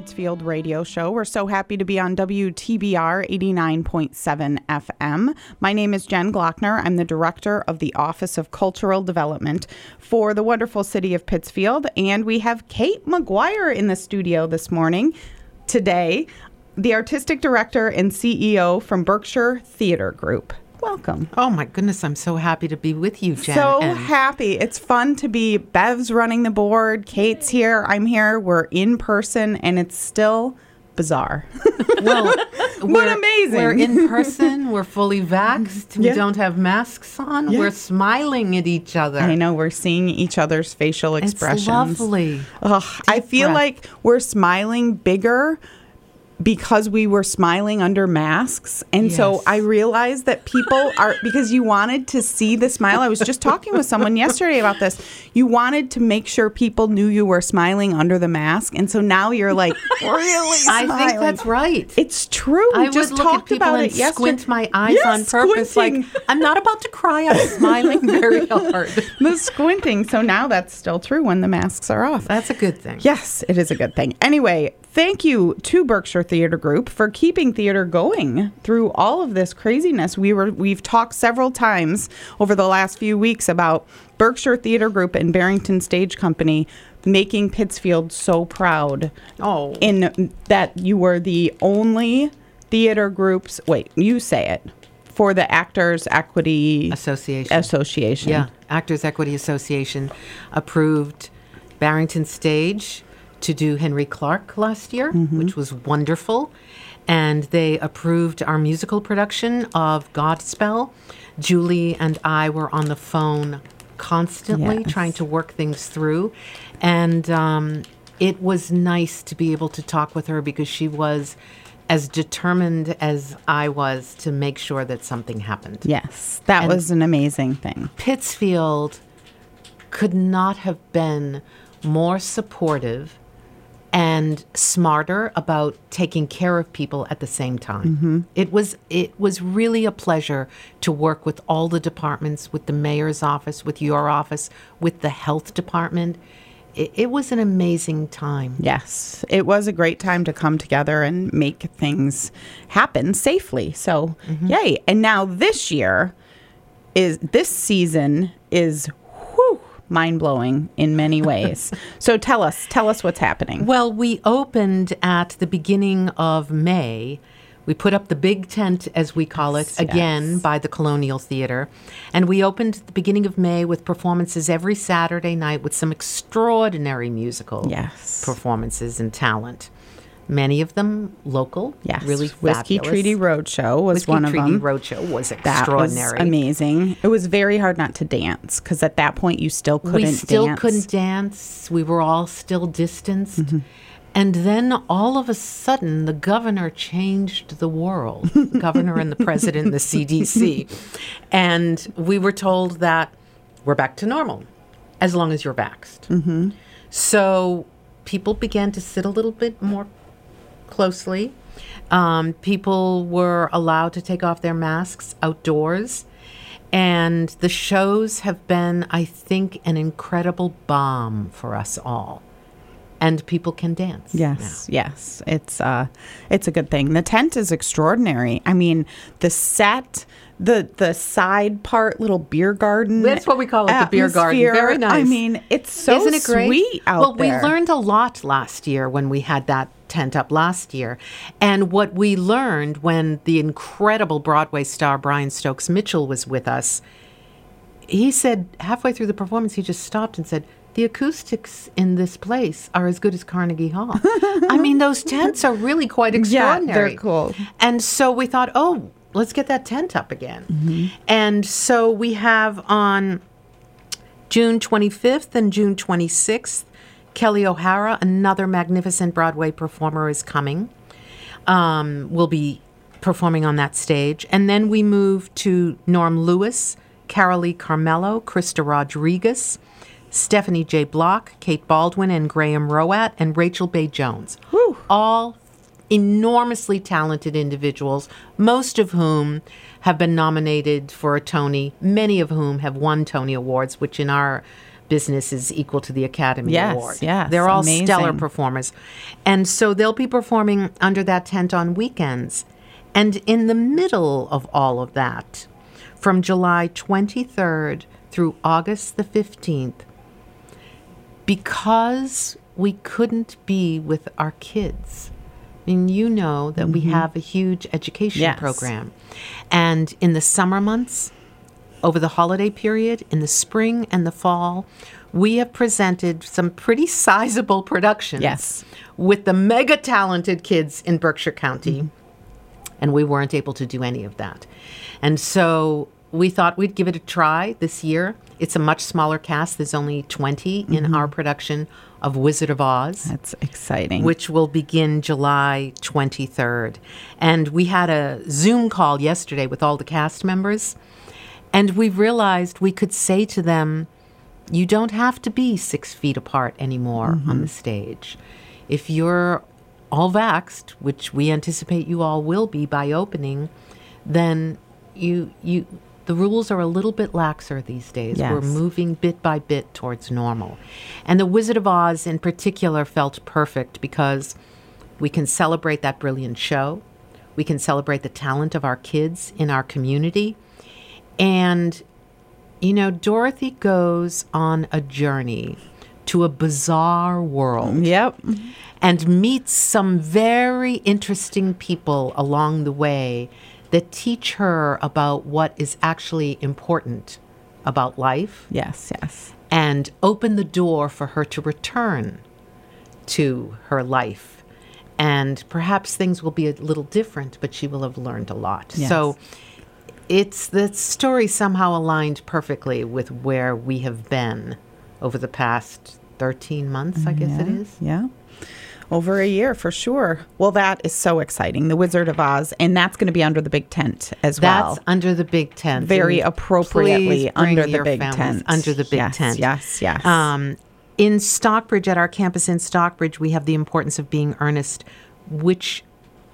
Pittsfield radio show. We're so happy to be on WTBR 89.7 FM. My name is Jen Glockner. I'm the director of the Office of Cultural Development for the wonderful city of Pittsfield. And we have Kate Maguire in the studio this morning, today, the artistic director and CEO from Berkshire Theater Group. Welcome. Oh my goodness, I'm so happy to be with you, Jen. So and happy. It's fun to be Bev's running the board, Kate's here, I'm here, we're in person, and it's still bizarre. well, we're, amazing. We're in person, we're fully vaxxed, we don't have masks on, Yeah. we're smiling at each other. I know we're seeing each other's facial It's expressions. lovely. Ugh, I feel breath. like we're smiling bigger because we were smiling under masks. And so I realized that people are, because you wanted to see the smile. I was just talking with someone yesterday about this. You wanted to make sure people knew you were smiling under the mask. And so now you're like, really Smiling. I think that's right. It's true. I just would look at talked people about and it yesterday. squint my eyes Yes, on purpose, squinting. like I'm not about to cry. I'm smiling very hard. the squinting. So now that's still true when the masks are off. That's a good thing. Yes, it is a good thing. Anyway, thank you to Berkshire Theater Group for keeping theater going through all of this craziness. We were we've talked several times over the last few weeks about Berkshire Theater Group and Barrington Stage Company making Pittsfield so proud Oh, in that you were the only theater groups wait, you say it for the Actors Equity Association. Association. Yeah, Actors Equity Association approved Barrington Stage to do Harry Clarke last year, which was wonderful. And they approved our musical production of Godspell. Julie and I were on the phone constantly Yes. trying to work things through. And um, it was nice to be able to talk with her because she was as determined as I was to make sure that something happened. Yes, that And- was an amazing thing. Pittsfield could not have been more supportive and smarter about taking care of people at the same time. Mm-hmm. It was it was really a pleasure to work with all the departments, with the mayor's office, with your office, with the health department. It, it was an amazing time. Yes, it was a great time to come together and make things happen safely. So, mm-hmm. yay. And now this year is this season is whew, mind-blowing in many ways. so tell us, tell us what's happening. Well, we opened at the beginning of May. We put up the big tent, as we call it, Yes. again by the Colonial Theater. And we opened at the beginning of May with performances every Saturday night with some extraordinary musical Yes. performances and talent. Many of them local, Yes. really Whiskey fabulous. Treaty Roadshow was Whiskey one of them. Whiskey Treaty. Roadshow was extraordinary. was amazing. It was very hard not to dance because at that point you still couldn't dance. we still dance. couldn't dance. We were all still distanced. Mm-hmm. And then all of a sudden, the governor changed the world, the governor and the president and the CDC. And we were told that we're back to normal as long as you're vaxxed. Mm-hmm. So people began to sit a little bit more closely. Um, people were allowed to take off their masks outdoors. And the shows have been, I think, an incredible bomb for us all. And people can dance. Yes, yes. It's uh it's a good thing. The tent is extraordinary. I mean, the set, the the side part little beer garden. That's what we call it, the beer garden. Very nice. I mean, it's so Isn't it great? sweet out well, there. Well, we learned a lot last year when we had that tent up last year. And what we learned when the incredible Broadway star Brian Stokes Mitchell was with us, he said halfway through the performance, he just stopped and said, the acoustics in this place are as good as Carnegie Hall. I mean, those tents are really quite Yeah, extraordinary. they're cool. And so we thought, oh, let's get that tent up again. Mm-hmm. And so we have on June 25th and June 26th, Kelli O'Hara, another magnificent Broadway performer, is coming. Um, will be performing on that stage. And then we move to Norm Lewis, Carolee Carmelo, Krysta Rodriguez, Stephanie J. Block, Kate Baldwin, and Graham Rowat, and Rachel Bay Jones. All enormously talented individuals, most of whom have been nominated for a Tony, many of whom have won Tony Awards, which in our business is equal to the Academy Yes, Award. yes, They're all stellar performers. And so they'll be performing under that tent on weekends. And in the middle of all of that, from July 23rd through August the 15th, because we couldn't be with our kids. I mean, you know that we mm-hmm. have a huge education Yes. program. And in the summer months, over the holiday period, in the spring and the fall, we have presented some pretty sizable productions Yes. with the mega talented kids in Berkshire County. And we weren't able to do any of that. And so we thought we'd give it a try this year. It's a much smaller cast. There's only 20 in mm-hmm. our production of Wizard of Oz That's exciting. which will begin July 23rd. And we had a Zoom call yesterday with all the cast members, and we realized we could say to them, You don't have to be six feet apart anymore on mm-hmm. the stage. If you're all vaxxed, which we anticipate you all will be by opening, then you you the rules are a little bit laxer these days. We're moving bit by bit towards normal. And the Wizard of Oz in particular felt perfect because we can celebrate that brilliant show. We can celebrate the talent of our kids in our community. And you know, Dorothy goes on a journey to a bizarre world yep. and meets some very interesting people along the way that teach her about what is actually important about life Yes, yes. and open the door for her to return to her life. And perhaps things will be a little different, but she will have learned a lot. Yes. So it's the story somehow aligned perfectly with where we have been over the past 13 months, I guess it Yeah, is. Yeah. Over a year for sure. Well, that is so exciting. The Wizard of Oz, and that's going to be under the big tent as well. That's under the big tent. Very And appropriately under the big tent. Under the big Yes, tent. yes, yes. Um, in Stockbridge, at our campus in Stockbridge, we have the importance of being earnest, which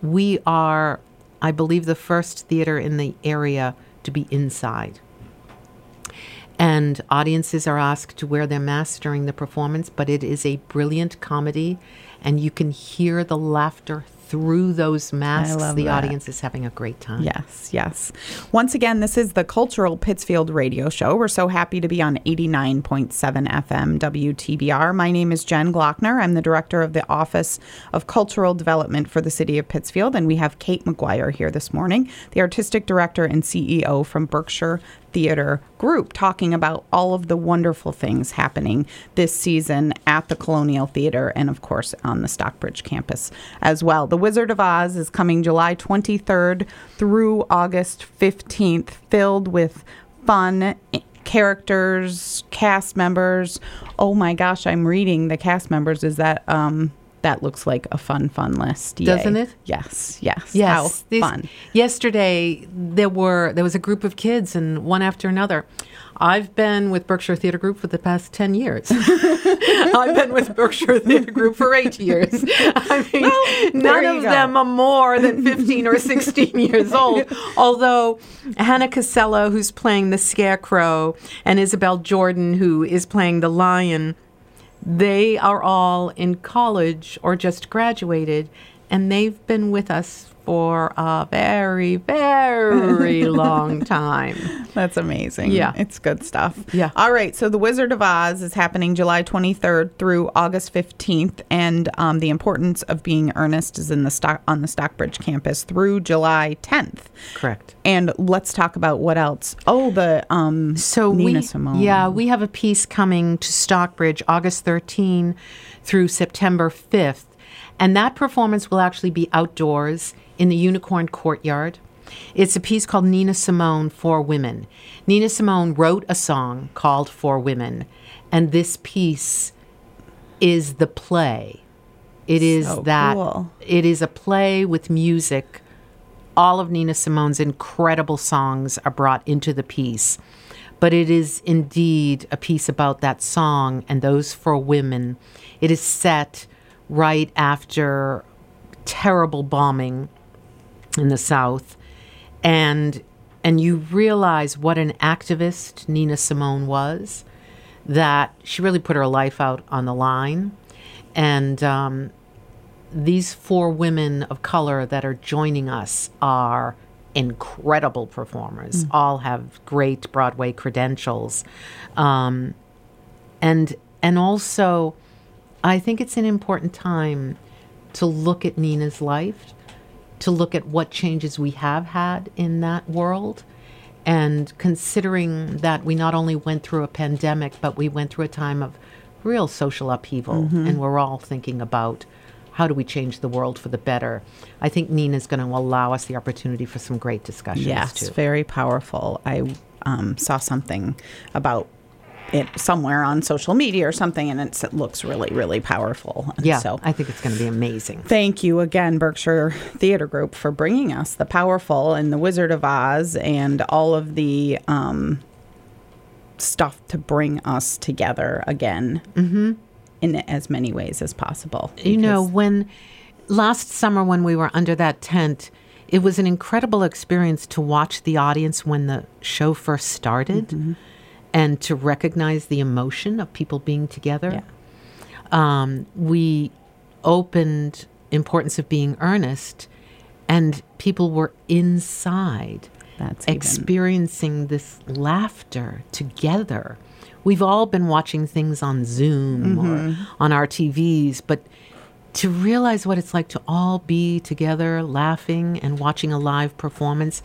we are, I believe, the first theater in the area to be inside. And audiences are asked to wear their masks during the performance, but it is a brilliant comedy, and you can hear the laughter through those masks. the that. audience is having a great time. Yes, yes. Once again, this is the Cultural Pittsfield Radio Show. We're so happy to be on 89.7 FM WTBR. My name is Jen Glockner. I'm the director of the Office of Cultural Development for the City of Pittsfield, and we have Kate Maguire here this morning, the artistic director and CEO from Berkshire Theater Group, talking about all of the wonderful things happening this season at the Colonial Theater and, of course, on the Stockbridge campus as well. The Wizard of Oz is coming July 23rd through August 15th, filled with fun characters, cast members. Oh my gosh, I'm reading the cast members. Is that um that looks like a fun, fun list. Yay. Doesn't it? Yes, yes. Yes. How these- fun. Yesterday there were there was a group of kids and one after another. I've been with Berkshire Theater Group for the past 10 years. I've been with Berkshire Theater Group for 8 years. I mean, there none of go. them are more than 15 or 16 years old. Although Hannah Casella who's playing the Scarecrow and Isabel Jordan who is playing the Lion they are all in college or just graduated, and they've been with us for a very, very long time. That's amazing. Yeah. It's good stuff. Yeah. All right. So The Wizard of Oz is happening July 23rd through August 15th. And um, the importance of being earnest is in the stock on the Stockbridge campus through July 10th. Correct. And let's talk about what else. Oh, the um, So Nina we, Simone. yeah, we have a piece coming to Stockbridge August 13 through September 5th, and that performance will actually be outdoors in the Unicorn Courtyard. It's a piece called Nina Simone Four Women. Nina Simone wrote a song called Four Women, and this piece is the play. It is So that cool. it is a play with music all of Nina Simone's incredible songs are brought into the piece. But it is indeed a piece about that song and those for women. It is set right after terrible bombing in the South. And and you realize what an activist Nina Simone was. that she really put her life out on the line. And um, these four women of color that are joining us are incredible performers, all have great Broadway credentials. Um, and and also I think it's an important time to look at Nina's life, to look at what changes we have had in that world. And considering that we not only went through a pandemic, but we went through a time of real social upheaval, and we're all thinking about how do we change the world for the better. I think Nina's going to allow us the opportunity for some great discussions Yes, too. very powerful. I um, saw something about it somewhere on social media or something, and it's, it looks really, really powerful. And Yeah, So I think it's going to be amazing. thank you again, Berkshire Theater Group, for bringing us the powerful and the Wizard of Oz and all of the um, stuff to bring us together again Mm-hmm. in as many ways as possible. You know, when last summer when we were under that tent, it was an incredible experience to watch the audience when the show first started Mm-hmm. And to recognize the emotion of people being together. Yeah. Um, we opened Importance of Being Earnest, and people were inside That's even- experiencing this laughter together. We've all been watching things on Zoom or on our TVs, but to realize what it's like to all be together, laughing and watching a live performance,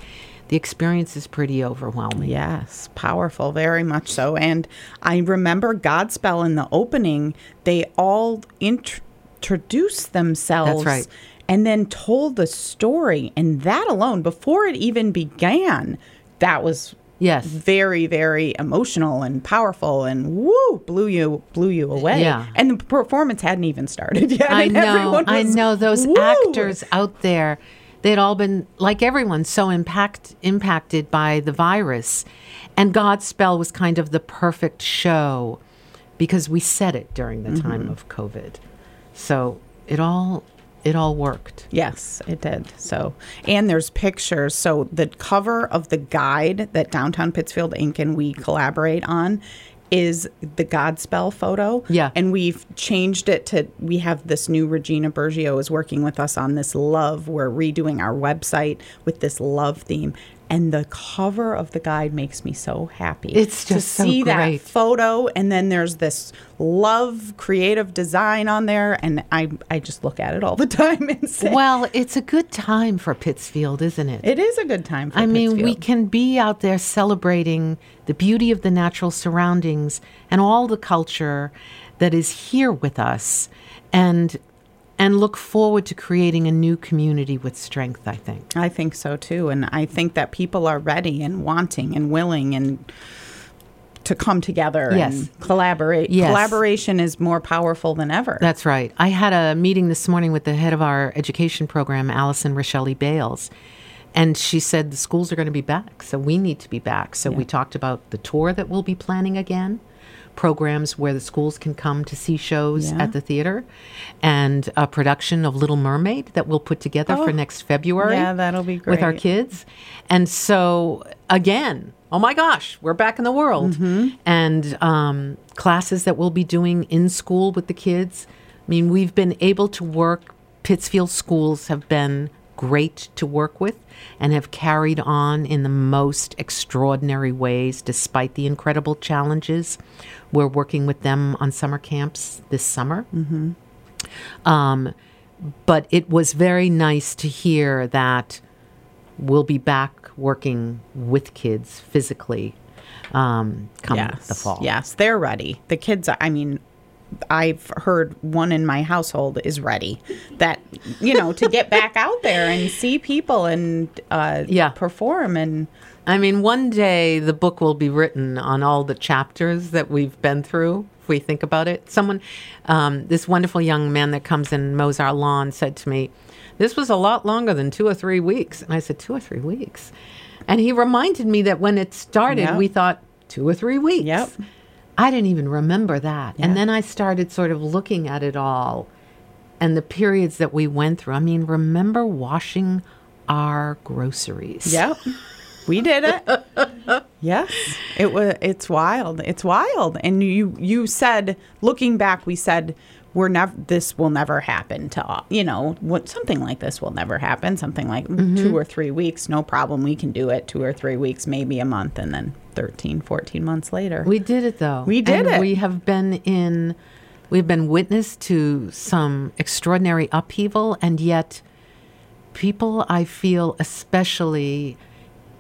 the experience is pretty overwhelming. Yes, powerful, very much so. And I remember Godspell in the opening, they all int- introduced themselves. That's right. And then told the story. And that alone, before it even began, that was Yes. very, very emotional and powerful and woo, blew you blew you away. Yeah. And the performance hadn't even started yet. I know, everyone I know those "Woo!" actors out there. They'd all been like everyone so impact impacted by the virus, and Godspell was kind of the perfect show because we said it during the time Mm-hmm. of COVID, so it all it all worked. Yes, it did. So, and there's pictures. So, the cover of the guide that Downtown Pittsfield Inc. and we collaborate on is the Godspell photo. Yeah. And we've changed it to, we have this new Regina Bergio is working with us on this love. We're redoing our website with this love theme. And the cover of the guide makes me so happy. It's to just so see that photo, and then there's this love creative design on there, and I I just look at it all the time and say, Well, it's a good time for Pittsfield, isn't it? it is a good time for Pittsfield. I mean, we can be out there celebrating the beauty of the natural surroundings and all the culture that is here with us and and look forward to creating a new community with strength, I think. I think so too, and I think that people are ready and wanting and willing and to come together Yes. and collaborate. Yes. Collaboration is more powerful than ever. That's right. I had a meeting this morning with the head of our education program, Allison Rochelle Bales, and she said the schools are going to be back, so we need to be back. So we talked about the tour that we'll be planning again, programs where the schools can come to see shows Yeah. at the theater, and a production of Little Mermaid that we'll put together for Oh. next February. Yeah, that'll be great. With our kids. And so, again, oh my gosh, we're back in the world. Mm-hmm. And um, classes that we'll be doing in school with the kids. I mean, we've been able to work, Pittsfield schools have been great to work with and have carried on in the most extraordinary ways despite the incredible challenges. We're working with them on summer camps this summer. Um, but it was very nice to hear that we'll be back working with kids physically um, come yes. the fall. Yes, they're ready. The kids, I mean, I've heard one in my household is ready. That you know to get back out there and see people and uh, Yeah. perform and I mean, one day the book will be written on all the chapters that we've been through. If we think about it, someone, um, this wonderful young man that comes and mows our lawn, said to me, "This was a lot longer than two or three weeks." And I said, two or three weeks," and he reminded me that when it started, Yep. we thought two or three weeks. Yep. I didn't even remember that, Yeah. and then I started sort of looking at it all, and the periods that we went through. I mean, remember washing our groceries? yep, We did it. yes. It was it's wild. It's wild. And you you said looking back we said we're never this will never happen to you know what something like this will never happen something like Mm-hmm. two or three weeks no problem we can do it two or three weeks maybe a month and then 13 14 months later We did it though. We did And it. We have been in we've been witness to some extraordinary upheaval and yet people I feel especially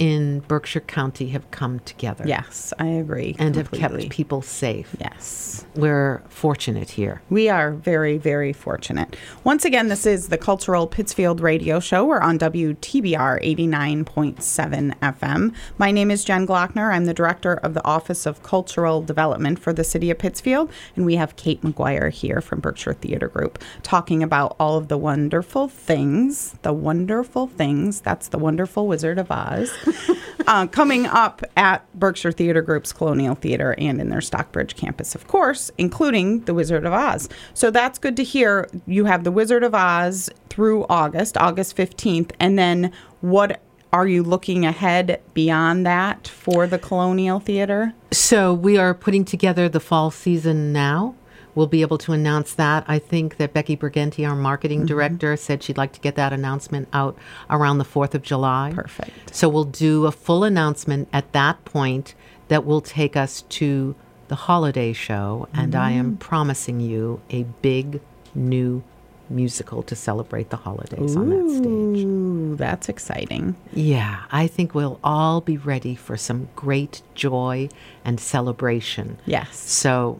in Berkshire County have come together yes i agree and have kept people safe. yes We're fortunate here. We are very, very fortunate. Once again, this is the Cultural Pittsfield Radio Show. We're on WTBR 89.7 FM. My name is Jen Glockner. I'm the director of the Office of Cultural Development for the City of Pittsfield. And we have Kate Maguire here from Berkshire Theater Group talking about all of the wonderful things, the wonderful things, that's the wonderful Wizard of Oz, uh, coming up at Berkshire Theater Group's Colonial Theater and in their Stockbridge campus, of course, including the Wizard of Oz. So that's good to hear. You have the Wizard of Oz through August, August 15th, and then what are you looking ahead beyond that for the Colonial Theater? So we are putting together the fall season now. We'll be able to announce that. I think that Becky Briganti, our marketing mm-hmm. director, said she'd like to get that announcement out around the 4th of July. Perfect. So we'll do a full announcement at that point that will take us to the holiday show. And I am mm-hmm. promising you a big new musical to celebrate the holidays on that stage. Ooh, that's exciting. Yeah, I think we'll all be ready for some great joy and celebration. Yes. So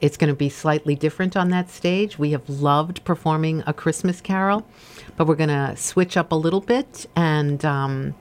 it's going to be slightly different on that stage. We have loved performing A Christmas Carol, but we're going to switch up a little bit and um,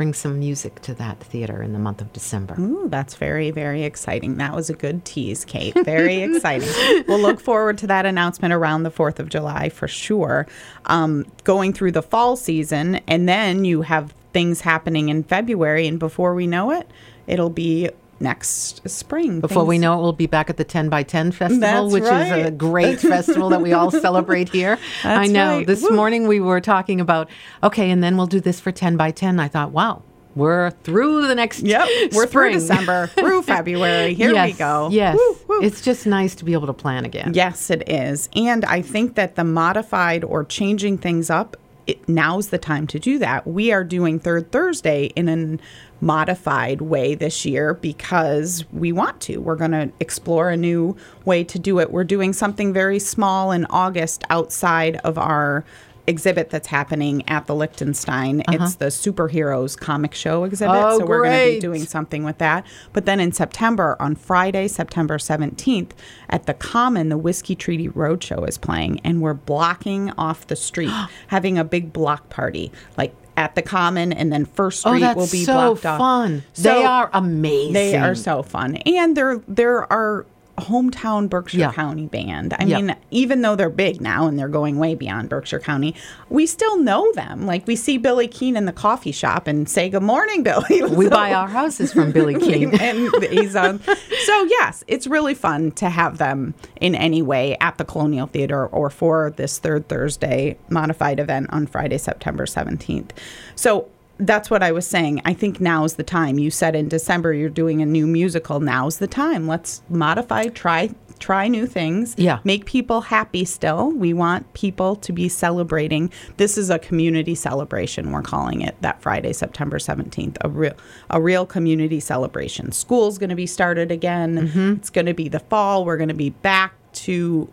bring some music to that theater in the month of December. Ooh, that's very, very exciting. That was a good tease, Kate. Very exciting. We'll look forward to that announcement around the 4th of July for sure. Um, going through the fall season, and then you have things happening in February, and before we know it, it'll be next spring. Before we know it, we'll be back at the 10 by 10 festival, That's which is a great festival that we all celebrate here. I know. right. This Woo. morning we were talking about, okay, and then we'll do this for 10 by 10. I thought, wow, we're through the next Yep, we're spring. through December, through February. Here yes, we go. Yes. Woo, woo. It's just nice to be able to plan again. Yes, it is. And I think that the modified or changing things up, it, now's the time to do that. We are doing Third Thursday in a modified way this year because we want to. We're going to explore a new way to do it. We're doing something very small in August outside of our exhibit that's happening at the Lichtenstein. It's the superheroes comic show exhibit. Uh-huh. Oh, so we're going to be doing something with that. But then in September, on Friday, September 17th, at the Common, the Whiskey Treaty Roadshow is playing, and we're blocking off the street, having a big block party, like at the Common, and then First Oh, Street that's will be so blocked off. fun. So they are amazing. They are so fun, and they're they're our hometown Berkshire Yeah. County band. I Yep. mean, even though they're big now and they're going way beyond Berkshire County, we still know them. Like we see Billy Keane in the coffee shop and say, "Good morning, Billy." We So- buy our houses from Billy King. and he's on. So yes, it's really fun to have them in any way at the Colonial Theater or for this third Thursday modified event on Friday, September seventeenth. So that's what I was saying. I think now's the time. You said in December you're doing a new musical. Now's the time. Let's modify, try try new things. Yeah. Make people happy still. We want people to be celebrating. This is a community celebration we're calling it that Friday, September 17th. A real a real community celebration. School's going to be started again. Mm-hmm. It's going to be the fall. We're going to be back to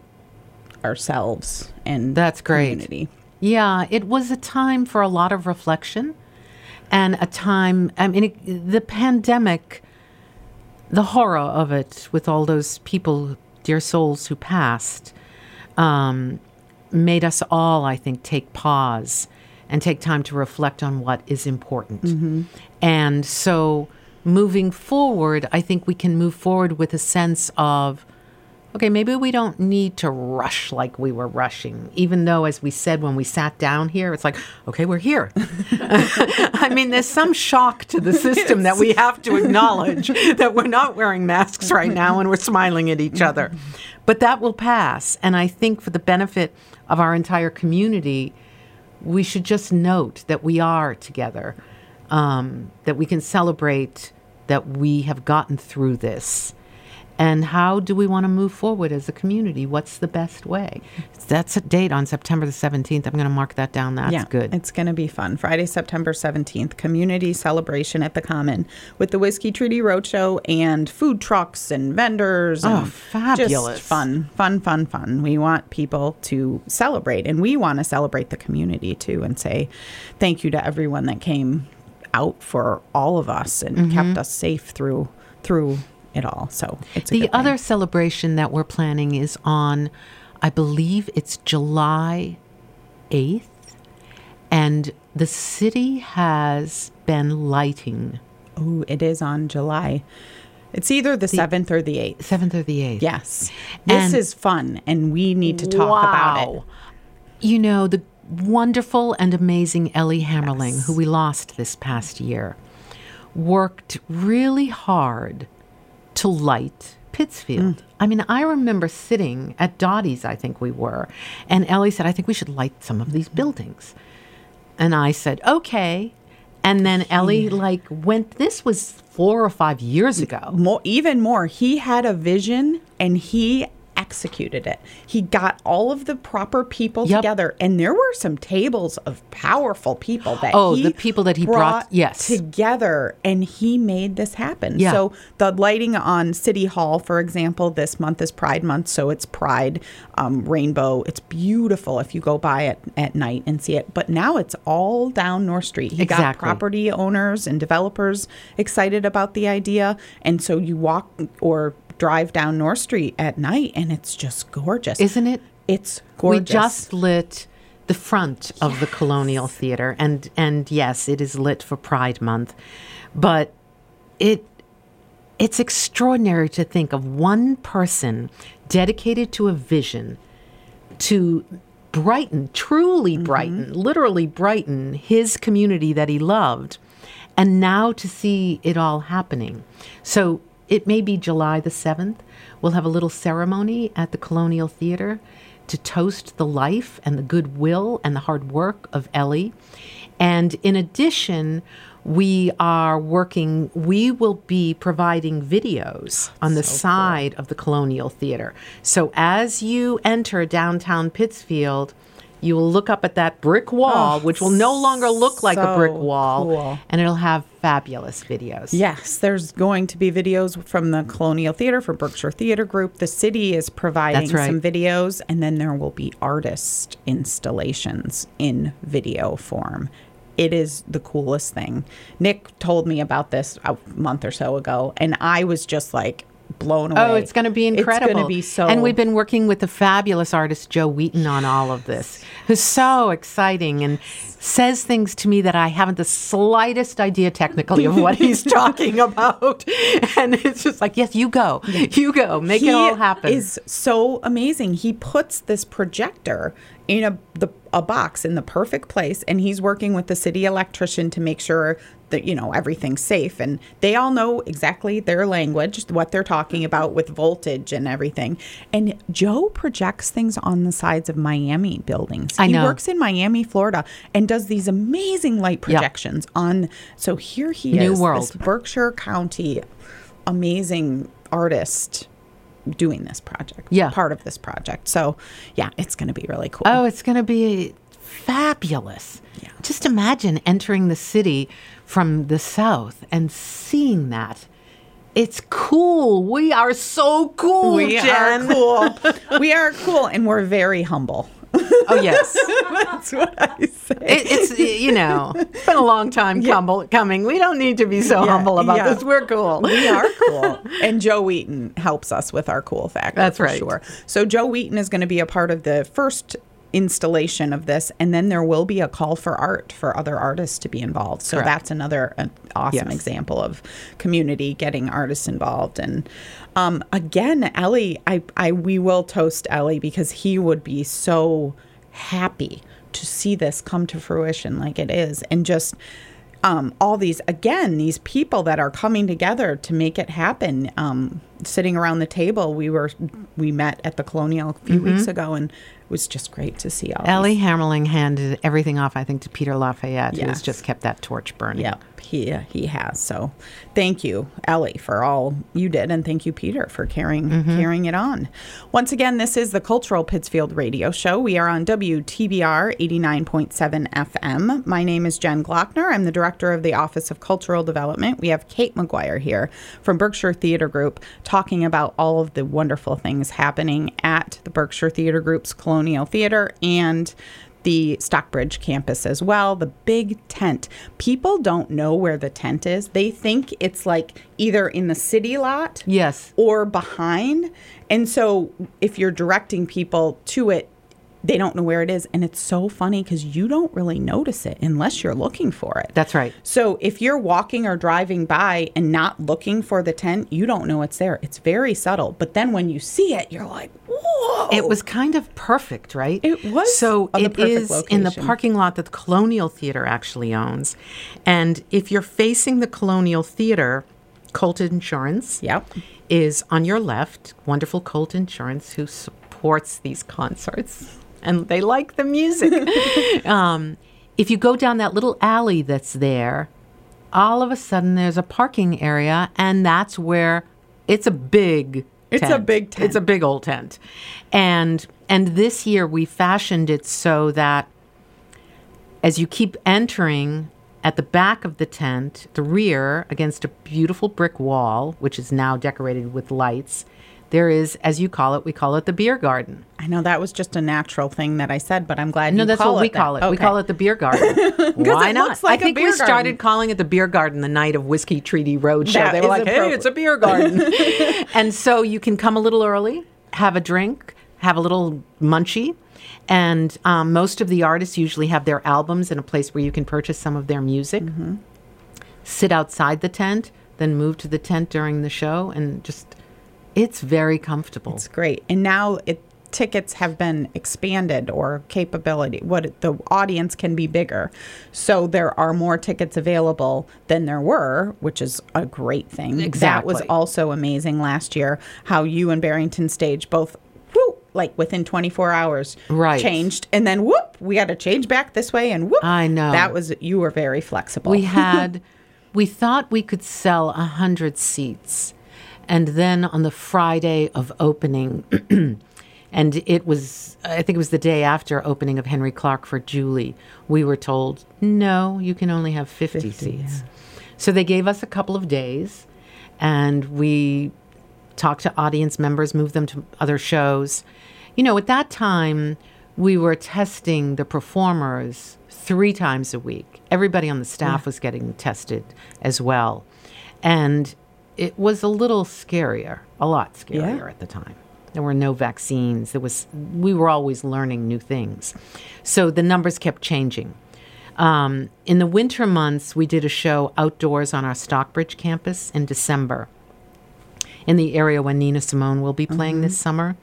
ourselves and That's great. community. Yeah, it was a time for a lot of reflection and a time, I mean, it, the pandemic, the horror of it with all those people, dear souls who passed, um, made us all, I think, take pause and take time to reflect on what is important. And so moving forward, I think we can move forward with a sense of, okay, maybe we don't need to rush like we were rushing, even though, as we said when we sat down here, it's like, okay, we're here. I mean, there's some shock to the system that we have to acknowledge that we're not wearing masks right now and we're smiling at each other. But that will pass. And I think for the benefit of our entire community, we should just note that we are together. um, that we can celebrate that we have gotten through this. And how do we want to move forward as a community? What's the best way? That's a date on September the 17th. I'm going to mark that down. That's yeah, good. It's going to be fun. Friday, September 17th, community celebration at the Common with the Whiskey Treaty Roadshow and food trucks and vendors. Oh, and fabulous. Just fun, fun, fun, fun. We want people to celebrate and we want to celebrate the community too and say thank you to everyone that came out for all of us and Mm-hmm. kept us safe through through it all. So it's a The good thing. other celebration that we're planning is on, I believe it's July 8th. And the city has been lighting Oh, it is on July. It's either the seventh or the eighth. 7th or the 8th. Yes. This And- is fun and we need to talk about it. You know, the wonderful and amazing Ellie Hammerling, Yes. who we lost this past year, worked really hard to light Pittsfield. Mm. I mean, I remember sitting at Dottie's, I think we were, and Ellie said, I think we should light some of these mm-hmm. buildings. And I said, okay. And then Ellie, like, went, this was four or five years ago. More, even more, he had a vision and he executed it. He got all of the proper people Yep. together, and there were some tables of powerful people that Oh, he the people that he brought- yes. together, and he made this happen. Yeah. So the lighting on City Hall, for example, this month is Pride Month, so it's Pride um, rainbow. It's beautiful if you go by it at night and see it. But now it's all down North Street. He got Exactly. property owners and developers excited about the idea, and so you walk or drive down North Street at night, and it's just gorgeous, Isn't it? It's gorgeous. We just lit the front of the Colonial Theater, and and yes, it is lit for Pride Month, but it it's extraordinary to think of one person dedicated to a vision to brighten, truly mm-hmm. brighten, literally brighten his community that he loved, and now to see it all happening. So it may be July the 7th. We'll have a little ceremony at the Colonial Theater to toast the life and the goodwill and the hard work of Ellie. And in addition, we are working, we will be providing videos on the side of the Colonial Theater. So as you enter downtown Pittsfield, you will look up at that brick wall, Oh, which will no longer look like a brick wall, cool. and it'll have fabulous videos. Yes, there's going to be videos from the Colonial Theater for Berkshire Theater Group. The city is providing right. some videos, and then there will be artist installations in video form. It is the coolest thing. Nick told me about this a month or so ago, and I was just like blown oh, away. Oh, it's going to be incredible. It's going to be so. And we've been working with the fabulous artist Joe Wheaton on all of this, who's so exciting and says things to me that I haven't the slightest idea technically of what he's talking about. And it's just like, yes, you go, you go, make it all happen. is so amazing. He puts this projector in a the a box in the perfect place, and he's working with the city electrician to make sure that you know everything's safe. And they all know exactly their language, what they're talking about with voltage and everything. And Joe projects things on the sides of Miami buildings. I he know. works in Miami, Florida, and does these amazing light projections on. So here he New is, world. this Berkshire County amazing artist doing this project. Yeah. Part of this project. So, yeah, it's going to be really cool. Oh, it's going to be fabulous. Yeah. Just imagine entering the city from the south and seeing that. It's cool. We are so cool, we Jen. are cool. we are cool and we're very humble. Oh, yes. That's what I say. It, it's you know, it's been a long time cumble, coming. We don't need to be so Yeah, humble about yeah. this. We're cool. we are cool. And Joe Wheaton helps us with our cool factor. That's for right. Sure. So Joe Wheaton is going to be a part of the first installation of this and then there will be a call for art for other artists to be involved so Correct. that's another uh, awesome Yes. example of community getting artists involved and um, again ellie I, I we will toast ellie because he would be so happy to see this come to fruition like it is and just um, all these again these people that are coming together to make it happen um, sitting around the table we were we met at the colonial a few weeks ago and was just great to see all. Ellie Hammerling handed everything off, I think, to Peter Lafayette, who has just kept that torch burning. Yep, he uh, he has. So, thank you, Ellie, for all you did, and thank you, Peter, for carrying mm-hmm. carrying it on. Once again, this is the Cultural Pittsfield Radio Show. We are on WTBR eighty nine point seven FM. My name is Jen Glockner. I'm the director of the Office of Cultural Development. We have Kate Maguire here from Berkshire Theater Group talking about all of the wonderful things happening at the Berkshire Theater Group's Colonial Theater and the Stockbridge campus as well. The big tent. People don't know where the tent is. They think it's like either in the city lot Yes. or behind. And so if you're directing people to it, they don't know where it is. And it's so funny because you don't really notice it unless you're looking for it. That's right. So if you're walking or driving by and not looking for the tent, you don't know it's there. It's very subtle. But then when you see it, you're like, whoa. It was kind of perfect, right? It was So it is the it perfect is in the parking lot that the Colonial Theater actually owns. And if you're facing the Colonial Theater, Colt Insurance Yep. is on your left. Wonderful Colt Insurance, who supports these concerts, and they like the music. um, if you go down that little alley that's there, all of a sudden there's a parking area, and that's where it's a big. It's a big tent. It's a big old tent, and and this year we fashioned it so that as you keep entering at the back of the tent, the rear against a beautiful brick wall, which is now decorated with lights, there is, as you call it, we call it the beer garden. I know that was just a natural thing that I said, but I'm glad No, that's what we that. call it. We call it the beer garden. Why it not? looks like I think we started calling it the beer garden the night of Whiskey Treaty Roadshow. That They were like, "Hey, it's a beer garden," and so you can come a little early, have a drink, have a little munchie. And um, most of the artists usually have their albums in a place where you can purchase some of their music. Mm-hmm. Sit outside the tent, then move to the tent during the show, and just it's very comfortable. It's great. And now it tickets have been expanded or capability what the audience can be bigger. So there are more tickets available than there were, which is a great thing. That was also amazing last year how you and Barrington Stage both whoop, like within 24 hours Right. changed and then whoop we had to change back this way and whoop I know. that was you were very flexible We had, we thought we could sell a hundred seats, and then on the Friday of opening, and it was, I think it was the day after opening of Harry Clarke for Julie. We were told, no, you can only have fifty, seats. So they gave us a couple of days, and we talked to audience members, moved them to other shows. You know, at that time, we were testing the performers three times a week. Everybody on the staff was getting tested as well. And it was a little scarier, a lot scarier Yeah. at the time. There were no vaccines. There was we were always learning new things. So the numbers kept changing. Um, in the winter months, we did a show outdoors on our Stockbridge campus in December in the area when Nina Simone will be playing this summer.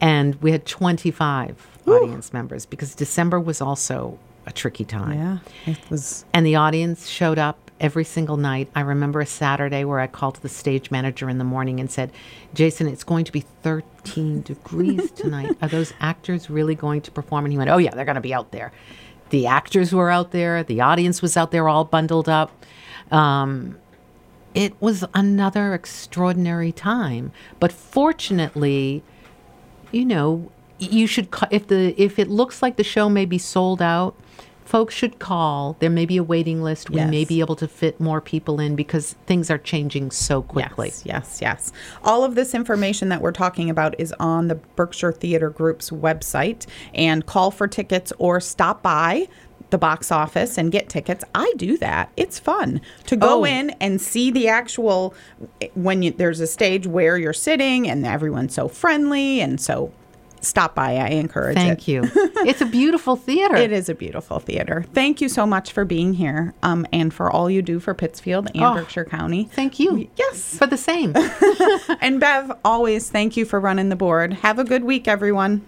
And we had 25 audience members because December was also a tricky time. yeah it was And the audience showed up every single night. I remember a Saturday where I called the stage manager in the morning and said, Jason, it's going to be 13 degrees tonight. Are those actors really going to perform? And he went, Oh, yeah, they're going to be out there. The actors were out there, the audience was out there all bundled up. Um, it was another extraordinary time. But fortunately, you know, you should if the if it looks like the show may be sold out, folks should call. There may be a waiting list. We may be able to fit more people in because things are changing so quickly. Yes, yes, yes. All of this information that we're talking about is on the Berkshire Theater Group's website. And call for tickets or stop by the box office and get tickets. I do that. It's fun to go Oh. in and see the actual when you, there's a stage where you're sitting and everyone's so friendly and so stop by. I encourage it. Thank you. it's a beautiful theater. It is a beautiful theater. Thank you so much for being here um, and for all you do for Pittsfield and Oh, Berkshire County. Thank you. Yes. For the same. And Bev, always thank you for running the board. Have a good week, everyone.